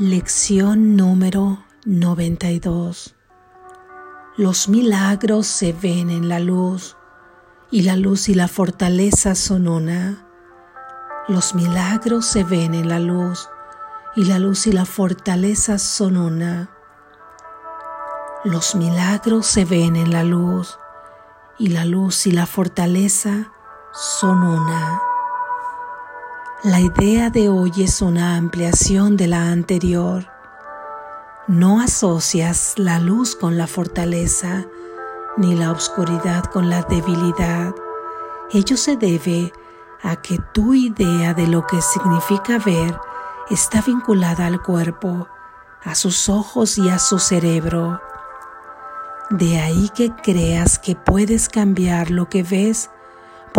Lección número 92. Los milagros se ven en la luz y la luz y la fortaleza son una. Los milagros se ven en la luz y la luz y la fortaleza son una. Los milagros se ven en la luz y la luz y la fortaleza son una. La idea de hoy es una ampliación de la anterior. No asocias la luz con la fortaleza ni la oscuridad con la debilidad. Ello se debe a que tu idea de lo que significa ver está vinculada al cuerpo, a sus ojos y a su cerebro. De ahí que creas que puedes cambiar lo que ves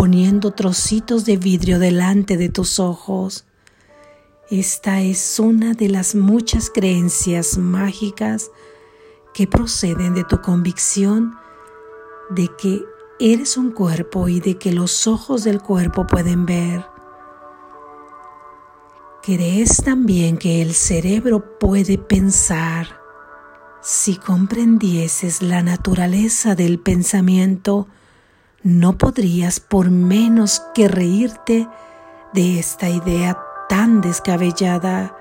poniendo trocitos de vidrio delante de tus ojos. Esta es una de las muchas creencias mágicas que proceden de tu convicción de que eres un cuerpo y de que los ojos del cuerpo pueden ver. Crees también que el cerebro puede pensar. Si comprendieses la naturaleza del pensamiento, no podrías por menos que reírte de esta idea tan descabellada.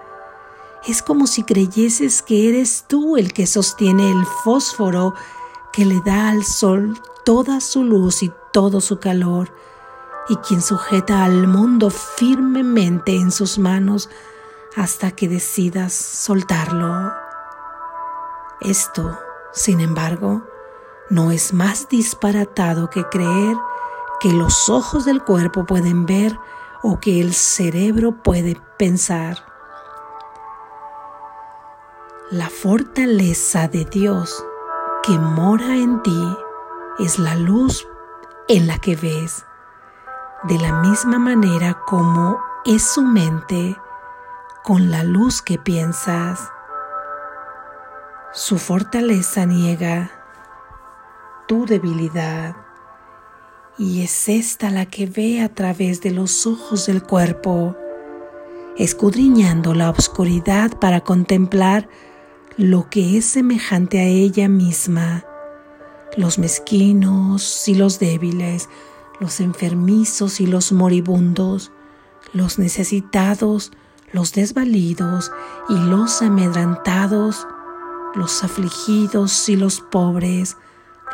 Es como si creyeses que eres tú el que sostiene el fósforo que le da al sol toda su luz y todo su calor, y quien sujeta al mundo firmemente en sus manos hasta que decidas soltarlo. Esto, sin embargo, no es más disparatado que creer que los ojos del cuerpo pueden ver o que el cerebro puede pensar. La fortaleza de Dios que mora en ti es la luz en la que ves, de la misma manera como es su mente con la luz que piensas. Su fortaleza niega tu debilidad. Y es esta la que ve a través de los ojos del cuerpo, escudriñando la oscuridad para contemplar lo que es semejante a ella misma, los mezquinos y los débiles, los enfermizos y los moribundos, los necesitados, los desvalidos y los amedrantados, los afligidos y los pobres,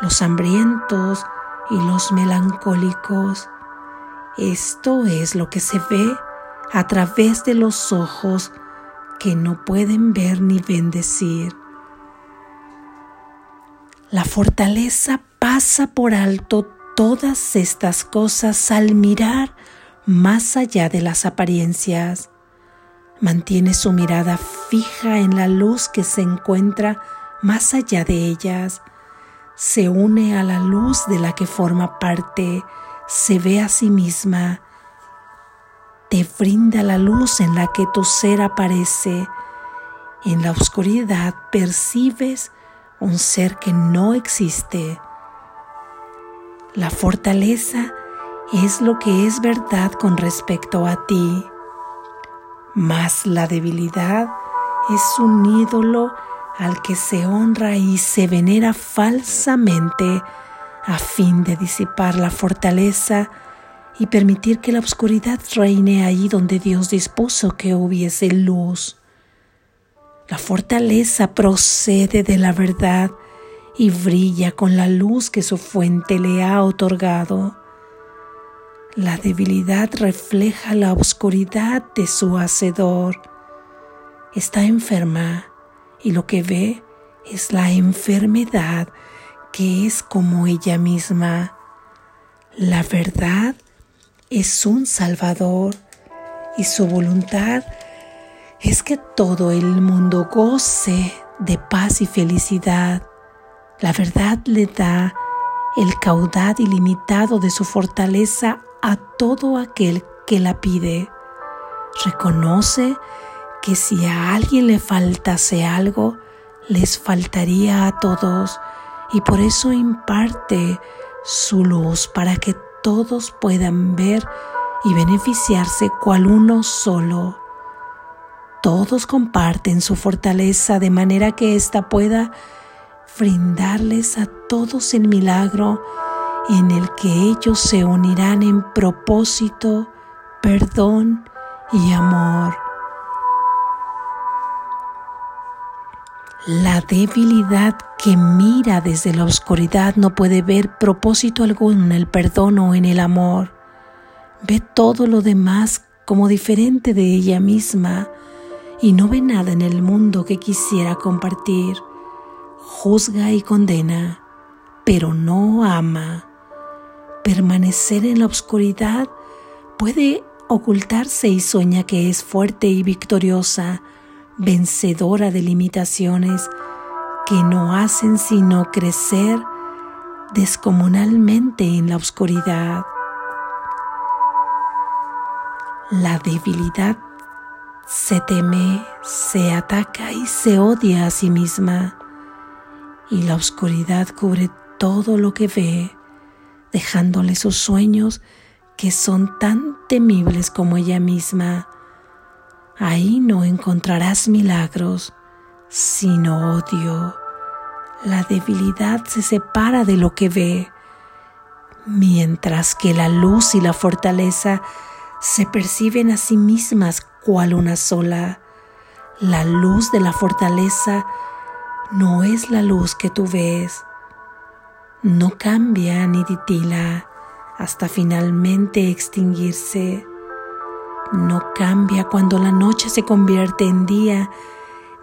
los hambrientos y los melancólicos. Esto es lo que se ve a través de los ojos que no pueden ver ni bendecir. La fortaleza pasa por alto todas estas cosas al mirar más allá de las apariencias. Mantiene su mirada fija en la luz que se encuentra más allá de ellas se une a la luz de la que forma parte, se ve a sí misma, te brinda la luz en la que tu ser aparece. En la oscuridad percibes un ser que no existe. La fortaleza es lo que es verdad con respecto a ti, mas la debilidad es un ídolo al que se honra y se venera falsamente a fin de disipar la fortaleza y permitir que la oscuridad reine ahí donde Dios dispuso que hubiese luz. La fortaleza procede de la verdad y brilla con la luz que su fuente le ha otorgado. La debilidad refleja la oscuridad de su hacedor. Está enferma y lo que ve es la enfermedad que es como ella misma. La verdad es un Salvador y su voluntad es que todo el mundo goce de paz y felicidad. La verdad le da el caudal ilimitado de su fortaleza a todo aquel que la pide. Reconoce que si a alguien le faltase algo, les faltaría a todos y por eso imparte su luz para que todos puedan ver y beneficiarse cual uno solo. todos comparten su fortaleza de manera que ésta pueda brindarles a todos el milagro en el que ellos se unirán en propósito, perdón y amor. La debilidad que mira desde la oscuridad no puede ver propósito alguno en el perdón o en el amor. Ve todo lo demás como diferente de ella misma y no ve nada en el mundo que quisiera compartir. Juzga y condena, pero no ama. Permanecer en la oscuridad puede ocultarse y sueña que es fuerte y victoriosa, vencedora de limitaciones que no hacen sino crecer descomunalmente en la oscuridad. La debilidad se teme, se ataca y se odia a sí misma, y la oscuridad cubre todo lo que ve, dejándole sus sueños que son tan temibles como ella misma. Ahí no encontrarás milagros, sino odio. La debilidad se separa de lo que ve, mientras que la luz y la fortaleza se perciben a sí mismas cual una sola. La luz de la fortaleza no es la luz que tú ves. No cambia ni titila hasta finalmente extinguirse. No cambia cuando la noche se convierte en día,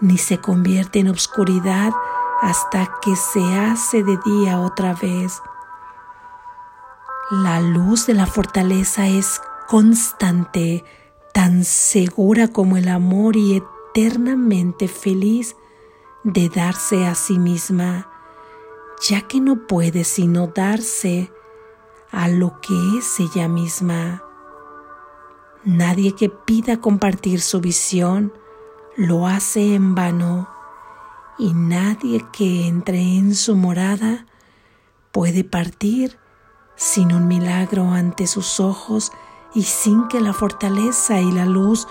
ni se convierte en oscuridad hasta que se hace de día otra vez. La luz de la fortaleza es constante, tan segura como el amor y eternamente feliz de darse a sí misma, ya que no puede sino darse a lo que es ella misma. Nadie que pida compartir su visión lo hace en vano y nadie que entre en su morada puede partir sin un milagro ante sus ojos y sin que la fortaleza y la luz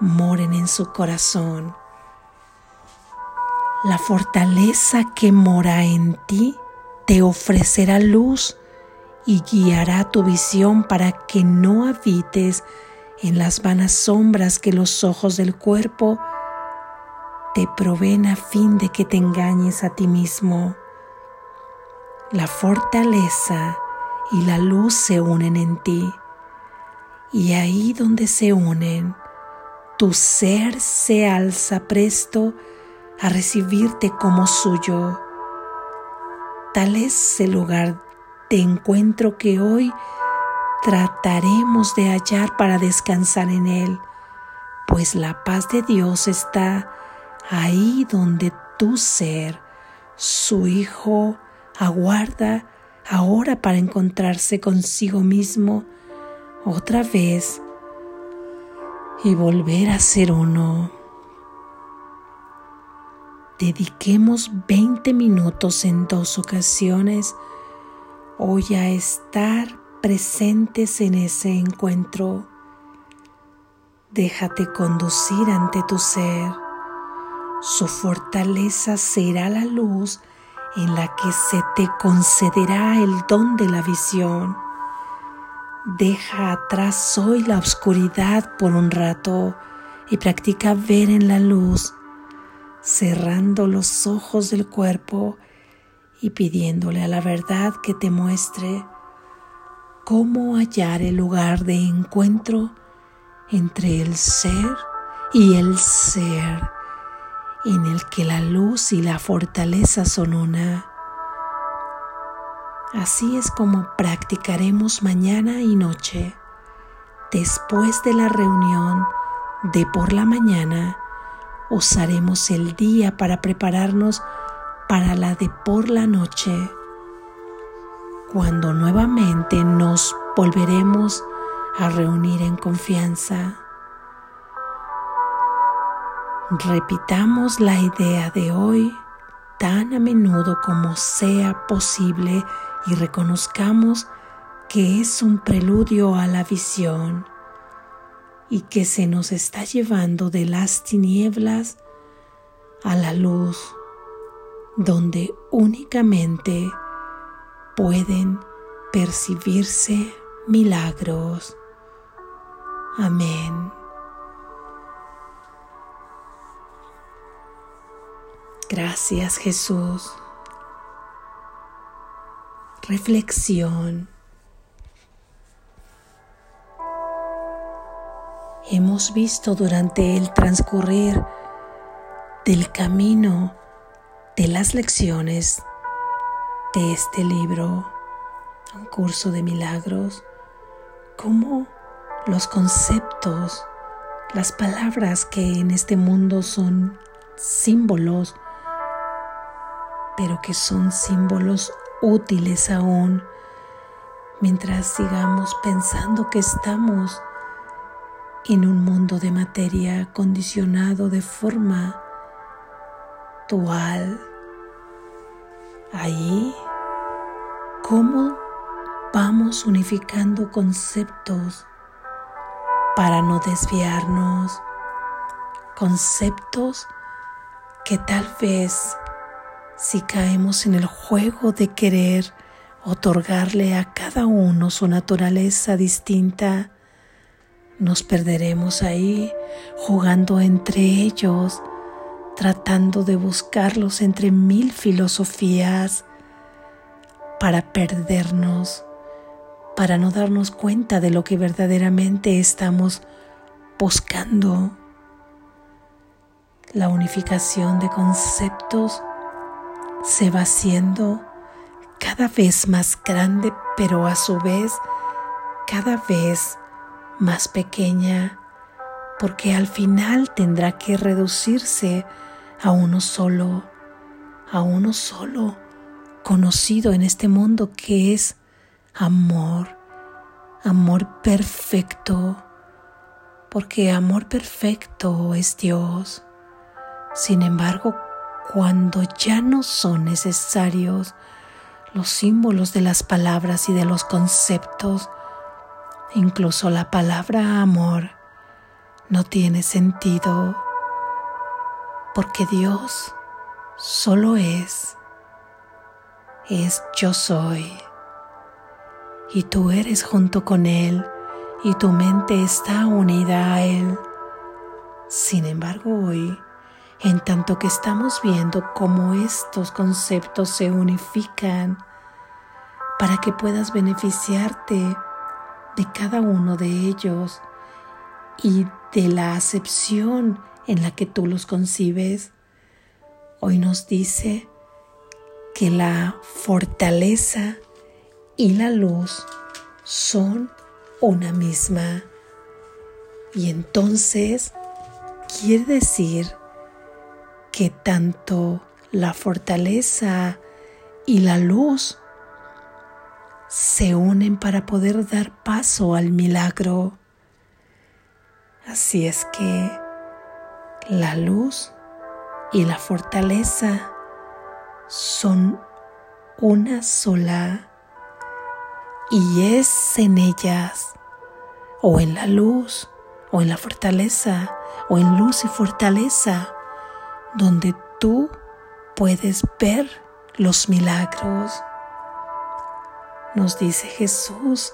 moren en su corazón. La fortaleza que mora en ti te ofrecerá luz y guiará tu visión para que no habites en las vanas sombras que los ojos del cuerpo te proveen a fin de que te engañes a ti mismo. La fortaleza y la luz se unen en ti y ahí donde se unen, tu ser se alza presto a recibirte como suyo. Tal es el lugar de encuentro que hoy trataremos de hallar para descansar en él, pues la paz de Dios está ahí donde tu ser, su Hijo, aguarda ahora para encontrarse consigo mismo otra vez y volver a ser uno. Dediquemos 20 minutos en dos ocasiones hoy a estar presentes en ese encuentro. Déjate conducir ante tu ser. Su fortaleza será la luz en la que se te concederá el don de la visión. Deja atrás hoy la oscuridad por un rato y practica ver en la luz, cerrando los ojos del cuerpo y pidiéndole a la verdad que te muestre cómo hallar el lugar de encuentro entre el ser y el ser, en el que la luz y la fortaleza son una. Así es como practicaremos mañana y noche. Después de la reunión de por la mañana, usaremos el día para prepararnos para la de por la noche, cuando nuevamente nos volveremos a reunir en confianza. Repitamos la idea de hoy tan a menudo como sea posible y reconozcamos que es un preludio a la visión y que se nos está llevando de las tinieblas a la luz, donde únicamente pueden percibirse milagros. Amén. Gracias Jesús. Reflexión. Hemos visto durante el transcurrir del camino de las lecciones de este libro, un curso de milagros, cómo los conceptos, las palabras que en este mundo son símbolos, pero que son símbolos útiles aún, mientras sigamos pensando que estamos en un mundo de materia condicionado de forma dual. Ahí, ¿cómo vamos unificando conceptos para no desviarnos? Conceptos que tal vez si caemos en el juego de querer otorgarle a cada uno su naturaleza distinta, nos perderemos ahí jugando entre ellos, tratando de buscarlos entre mil filosofías para perdernos, para no darnos cuenta de lo que verdaderamente estamos buscando. La unificación de conceptos se va haciendo cada vez más grande, pero a su vez cada vez más pequeña, porque al final tendrá que reducirse a uno solo, a uno solo, conocido en este mundo que es amor, amor perfecto, porque amor perfecto es Dios. Sin embargo, cuando ya no son necesarios los símbolos de las palabras y de los conceptos, Incluso la palabra amor no tiene sentido porque Dios solo es, es yo soy. Y tú eres junto con Él y tu mente está unida a Él. Sin embargo, hoy, en tanto que estamos viendo cómo estos conceptos se unifican para que puedas beneficiarte de cada uno de ellos y de la acepción en la que tú los concibes, hoy nos dice que la fortaleza y la luz son una misma. Y entonces quiere decir que tanto la fortaleza y la luz se unen para poder dar paso al milagro. Así es que la luz y la fortaleza son una sola y es en ellas o en la luz o en la fortaleza o en luz y fortaleza donde tú puedes ver los milagros. Nos dice Jesús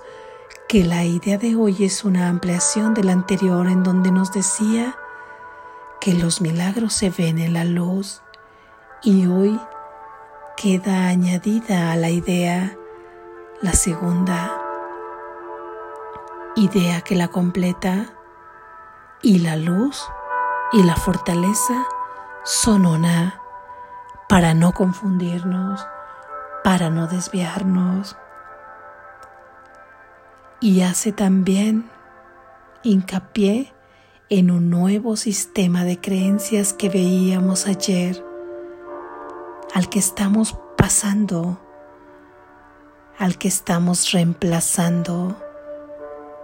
que la idea de hoy es una ampliación de la anterior en donde nos decía que los milagros se ven en la luz y hoy queda añadida a la idea la segunda idea que la completa y la luz y la fortaleza son una para no confundirnos, para no desviarnos. Y hace también hincapié en un nuevo sistema de creencias que veíamos ayer, al que estamos pasando, al que estamos reemplazando,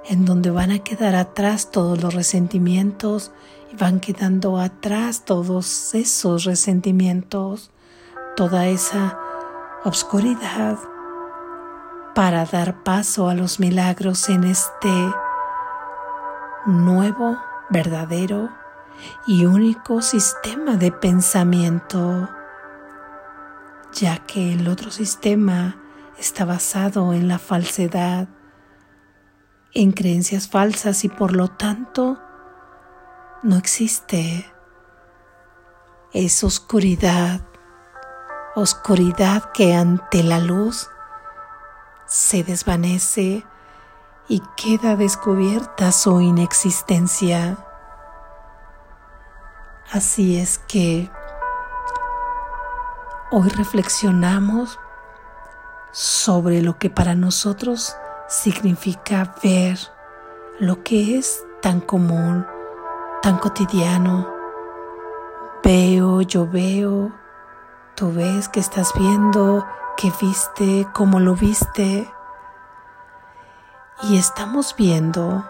en donde van a quedar atrás todos los resentimientos y van quedando atrás todos esos resentimientos, toda esa obscuridad para dar paso a los milagros en este nuevo, verdadero y único sistema de pensamiento, ya que el otro sistema está basado en la falsedad, en creencias falsas y por lo tanto no existe. Es oscuridad, oscuridad que ante la luz se desvanece y queda descubierta su inexistencia. Así es que hoy reflexionamos sobre lo que para nosotros significa ver lo que es tan común, tan cotidiano. Veo, yo veo, tú ves que estás viendo, que viste, cómo lo viste. Y estamos viendo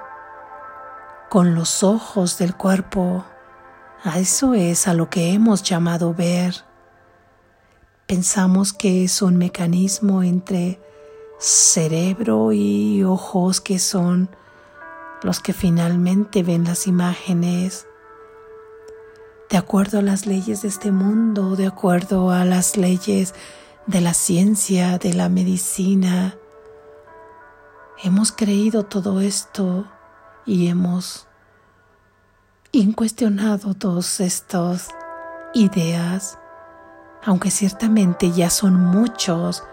con los ojos del cuerpo. A eso es a lo que hemos llamado ver. Pensamos que es un mecanismo entre cerebro y ojos que son los que finalmente ven las imágenes de acuerdo a las leyes de este mundo, de acuerdo a las leyes de la ciencia, de la medicina. Hemos creído todo esto y hemos incuestionado todas estas ideas, aunque ciertamente ya son muchos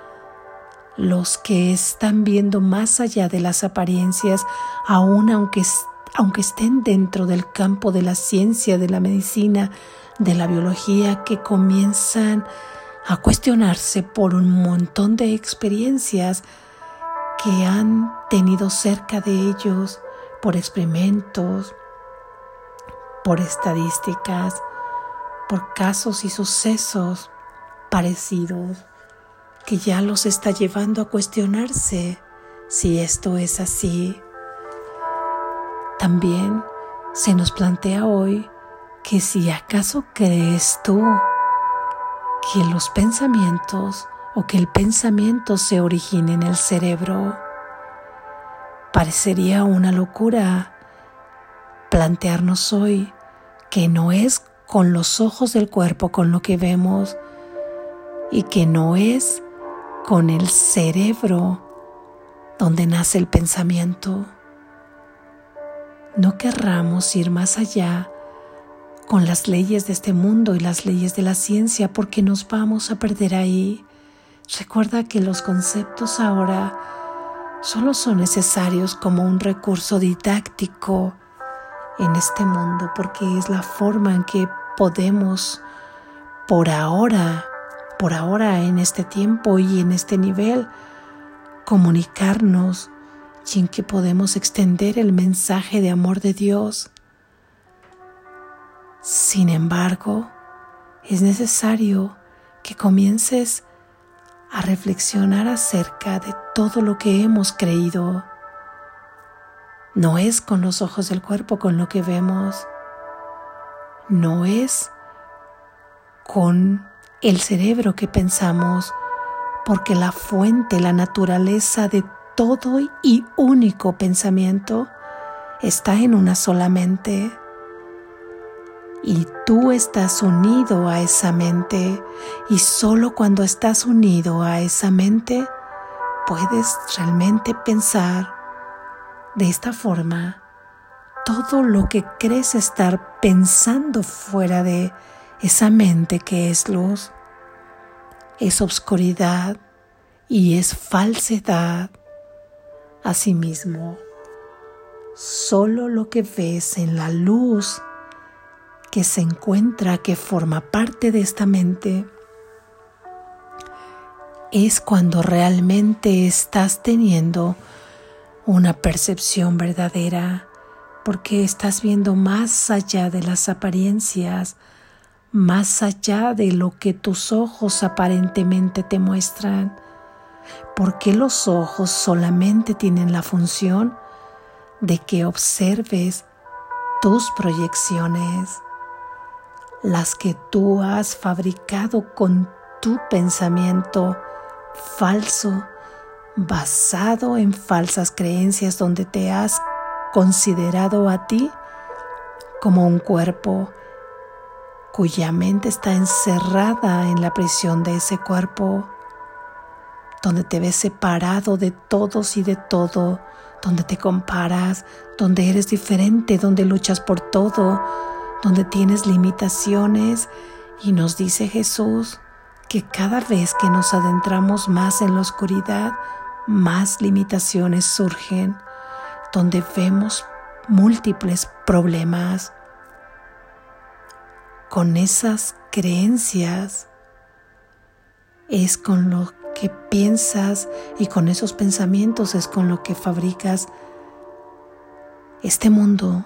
los que están viendo más allá de las apariencias, aun aunque, aunque estén dentro del campo de la ciencia, de la medicina, de la biología, que comienzan a cuestionarse por un montón de experiencias que han tenido cerca de ellos, por experimentos, por estadísticas, por casos y sucesos parecidos que ya los está llevando a cuestionarse si esto es así. También se nos plantea hoy que si acaso crees tú que los pensamientos o que el pensamiento se origine en el cerebro, parecería una locura plantearnos hoy que no es con los ojos del cuerpo con lo que vemos y que no es con el cerebro donde nace el pensamiento. No querramos ir más allá con las leyes de este mundo y las leyes de la ciencia porque nos vamos a perder ahí. Recuerda que los conceptos ahora solo son necesarios como un recurso didáctico en este mundo porque es la forma en que podemos por ahora por ahora en este tiempo y en este nivel, comunicarnos y en que podemos extender el mensaje de amor de Dios. Sin embargo, es necesario que comiences a reflexionar acerca de todo lo que hemos creído. No es con los ojos del cuerpo con lo que vemos, no es con el cerebro que pensamos, porque la fuente, la naturaleza de todo y único pensamiento está en una sola mente. Y tú estás unido a esa mente y solo cuando estás unido a esa mente puedes realmente pensar de esta forma todo lo que crees estar pensando fuera de esa mente que es luz, es obscuridad y es falsedad. Asimismo, solo lo que ves en la luz que se encuentra, que forma parte de esta mente, es cuando realmente estás teniendo una percepción verdadera, porque estás viendo más allá de las apariencias, más allá de lo que tus ojos aparentemente te muestran, porque los ojos solamente tienen la función de que observes tus proyecciones, las que tú has fabricado con tu pensamiento falso, basado en falsas creencias donde te has considerado a ti como un cuerpo cuya mente está encerrada en la prisión de ese cuerpo, donde te ves separado de todos y de todo, donde te comparas, donde eres diferente, donde luchas por todo, donde tienes limitaciones. Y nos dice Jesús que cada vez que nos adentramos más en la oscuridad, más limitaciones surgen, donde vemos múltiples problemas. Con esas creencias es con lo que piensas y con esos pensamientos es con lo que fabricas este mundo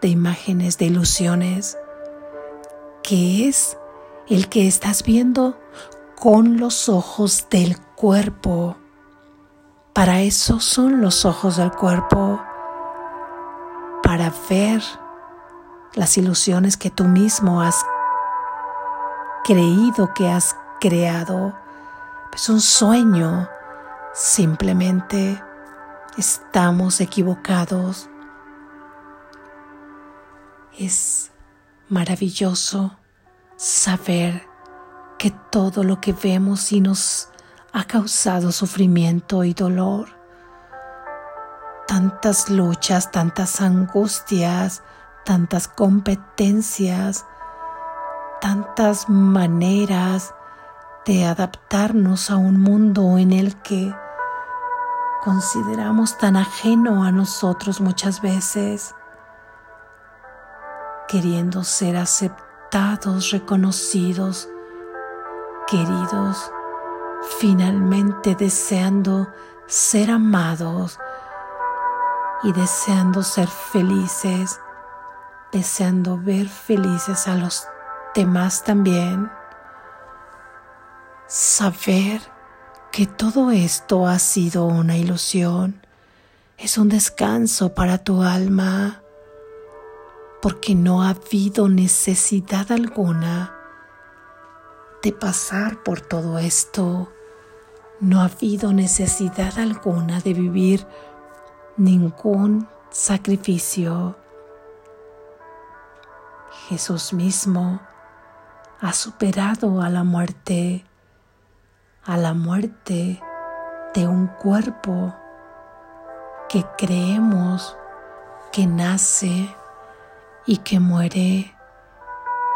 de imágenes, de ilusiones, que es el que estás viendo con los ojos del cuerpo. Para eso son los ojos del cuerpo, para ver las ilusiones que tú mismo has creído que has creado. Es un sueño, simplemente estamos equivocados. Es maravilloso saber que todo lo que vemos y nos ha causado sufrimiento y dolor. Tantas luchas, tantas angustias, tantas competencias, tantas maneras de adaptarnos a un mundo en el que consideramos tan ajeno a nosotros muchas veces, queriendo ser aceptados, reconocidos, queridos, finalmente deseando ser amados y deseando ser felices deseando ver felices a los demás también. Saber que todo esto ha sido una ilusión es un descanso para tu alma, porque no ha habido necesidad alguna de pasar por todo esto. No ha habido necesidad alguna de vivir ningún sacrificio. Jesús mismo ha superado a la muerte, a la muerte de un cuerpo que creemos que nace y que muere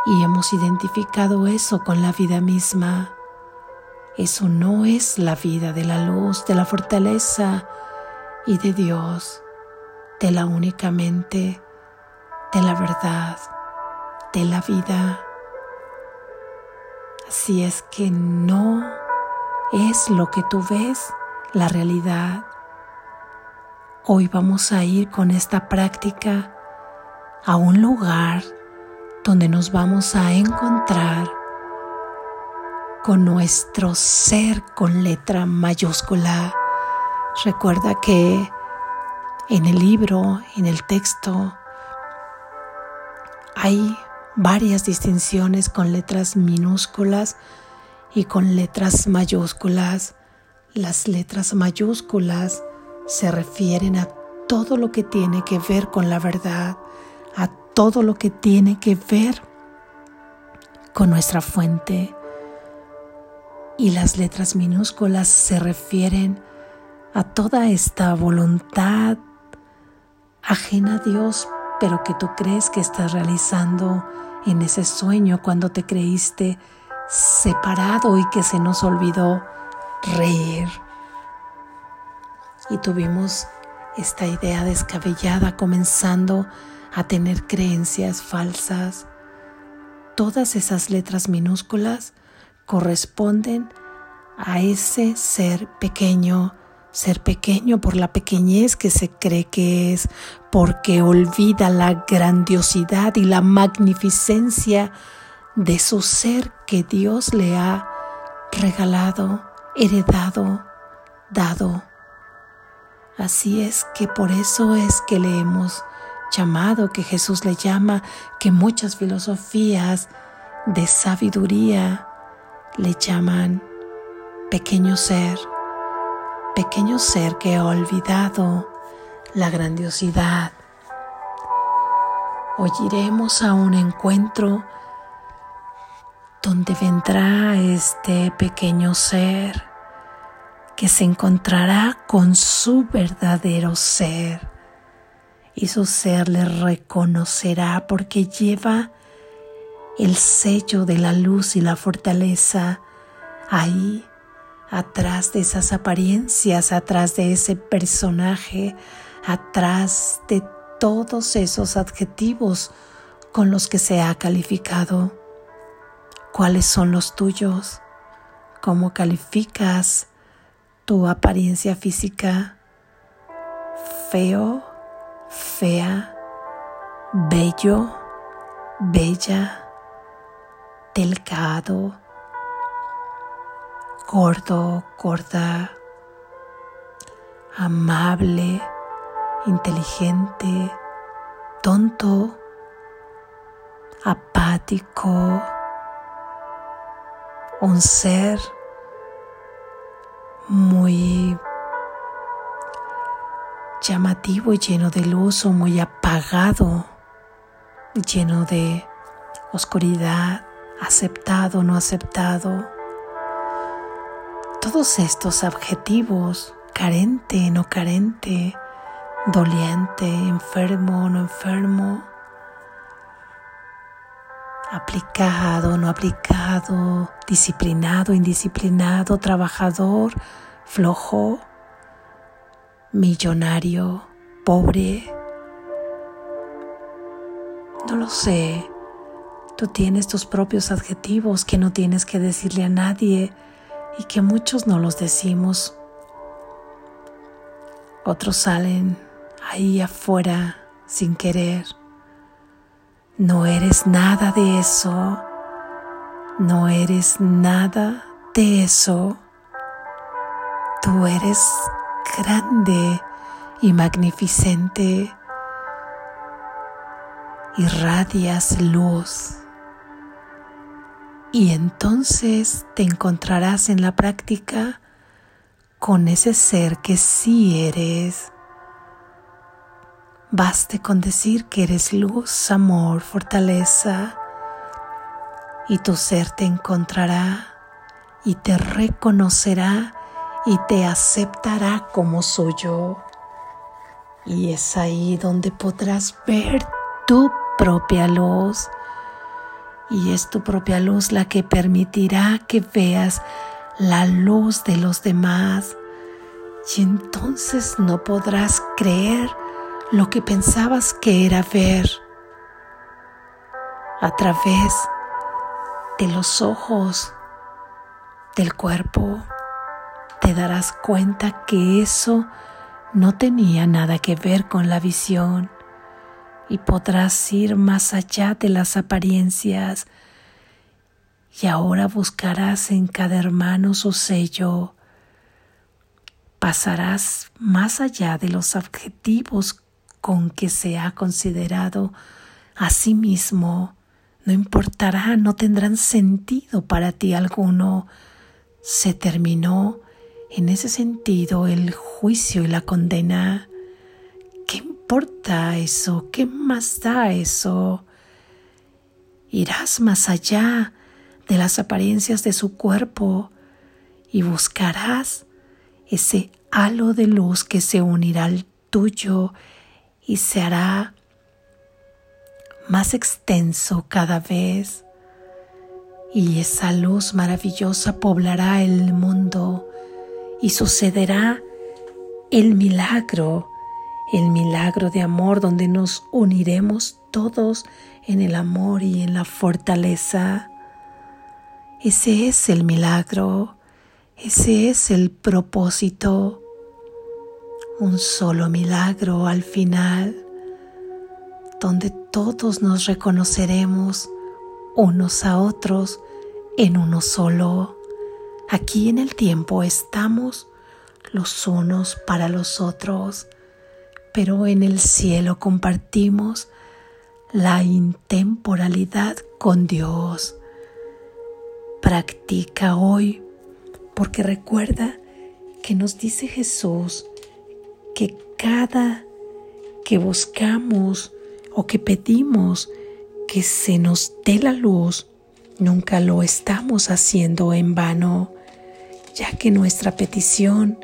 y hemos identificado eso con la vida misma. Eso no es la vida de la luz, de la fortaleza y de Dios, de la únicamente, de la verdad de la vida. Así es que no es lo que tú ves la realidad. Hoy vamos a ir con esta práctica a un lugar donde nos vamos a encontrar con nuestro ser con letra mayúscula. Recuerda que en el libro, en el texto, hay varias distinciones con letras minúsculas y con letras mayúsculas. Las letras mayúsculas se refieren a todo lo que tiene que ver con la verdad, a todo lo que tiene que ver con nuestra fuente. Y las letras minúsculas se refieren a toda esta voluntad ajena a Dios, pero que tú crees que estás realizando en ese sueño cuando te creíste separado y que se nos olvidó reír. Y tuvimos esta idea descabellada comenzando a tener creencias falsas. Todas esas letras minúsculas corresponden a ese ser pequeño ser pequeño por la pequeñez que se cree que es, porque olvida la grandiosidad y la magnificencia de su ser que Dios le ha regalado, heredado, dado. Así es que por eso es que le hemos llamado, que Jesús le llama, que muchas filosofías de sabiduría le llaman pequeño ser pequeño ser que ha olvidado la grandiosidad. Hoy iremos a un encuentro donde vendrá este pequeño ser que se encontrará con su verdadero ser. Y su ser le reconocerá porque lleva el sello de la luz y la fortaleza ahí, atrás de esas apariencias, atrás de ese personaje, atrás de todos esos adjetivos con los que se ha calificado. ¿Cuáles son los tuyos? ¿Cómo calificas tu apariencia física? ¿Feo? ¿Fea? ¿Bello? ¿Bella? ¿Delgado? ¿Gordo? ¿Gorda? ¿Amable? ¿Inteligente? ¿Tonto? ¿Apático? un ser muy llamativo y lleno de luz o muy apagado, lleno de oscuridad, aceptado, no aceptado. Todos estos adjetivos, carente, no carente, doliente, enfermo, no enfermo, aplicado, no aplicado, disciplinado, indisciplinado, trabajador, flojo, millonario, pobre. No lo sé. Tú tienes tus propios adjetivos que no tienes que decirle a nadie y que muchos no los decimos. Otros salen ahí afuera sin querer. No eres nada de eso. No eres nada de eso. Tú eres grande y magnificente. Irradias luz. Y entonces te encontrarás en la práctica con ese ser que sí eres Baste con decir que eres luz, amor, fortaleza, y tu ser te encontrará y te reconocerá y te aceptará como suyo. Y es ahí donde podrás ver tu propia luz. Y es tu propia luz la que permitirá que veas la luz de los demás. Y entonces no podrás creer lo que pensabas que era ver a través de los ojos del cuerpo, te darás cuenta que eso no tenía nada que ver con la visión y podrás ir más allá de las apariencias y ahora buscarás en cada hermano su sello. Pasarás más allá de los objetivos con que se ha considerado a sí mismo, no importará, no tendrán sentido para ti alguno. Se terminó en ese sentido el juicio y la condena. ¿Qué importa eso? ¿Qué más da eso? Irás más allá de las apariencias de su cuerpo y buscarás ese halo de luz que se unirá al tuyo y se hará más extenso cada vez y esa luz maravillosa poblará el mundo y sucederá el milagro, el milagro de amor donde nos uniremos todos en el amor y en la fortaleza. Ese es el milagro, ese es el propósito un solo milagro al final, donde todos nos reconoceremos unos a otros en uno solo. Aquí en el tiempo estamos los unos para los otros, pero en el cielo compartimos la intemporalidad con Dios. Practica hoy, porque recuerda que nos dice Jesús, que cada que buscamos o que pedimos que se nos dé la luz, nunca lo estamos haciendo en vano, ya que nuestra petición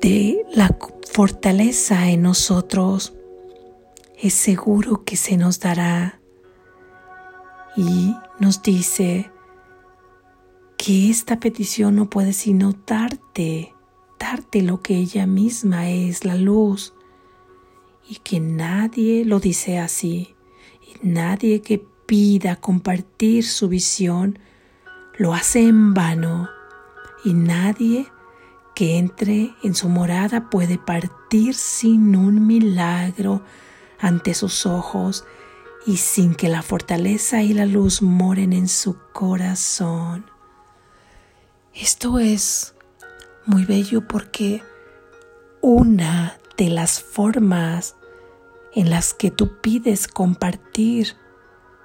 de la fortaleza en nosotros. Es seguro que se nos dará. Y nos dice que esta petición no puede sino darte, darte lo que ella misma es, la luz, y que nadie lo dice así, y nadie que pida compartir su visión lo hace en vano, y nadie que entre en su morada puede partir sin un milagro ante sus ojos y sin que la fortaleza y la luz moren en su corazón. Esto es muy bello porque una de las formas en las que tú pides compartir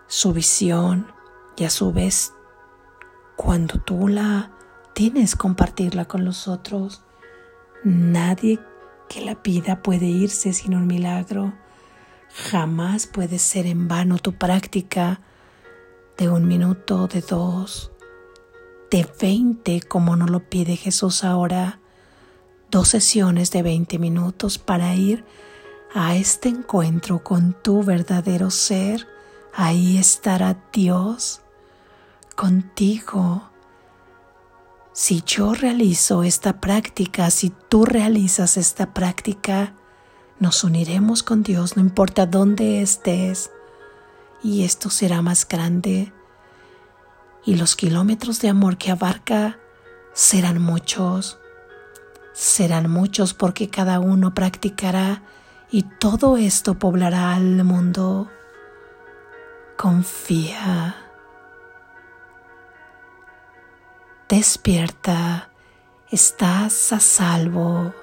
su visión y a su vez cuando tú la tienes compartirla con los otros, nadie que la pida puede irse sin un milagro Jamás puede ser en vano tu práctica de un minuto, de dos, de veinte, como nos lo pide Jesús ahora. Dos sesiones de veinte minutos para ir a este encuentro con tu verdadero ser. Ahí estará Dios contigo. Si yo realizo esta práctica, si tú realizas esta práctica, nos uniremos con Dios, no importa dónde estés, y esto será más grande. Y los kilómetros de amor que abarca serán muchos. Serán muchos porque cada uno practicará y todo esto poblará al mundo. Confía. Despierta. Estás a salvo.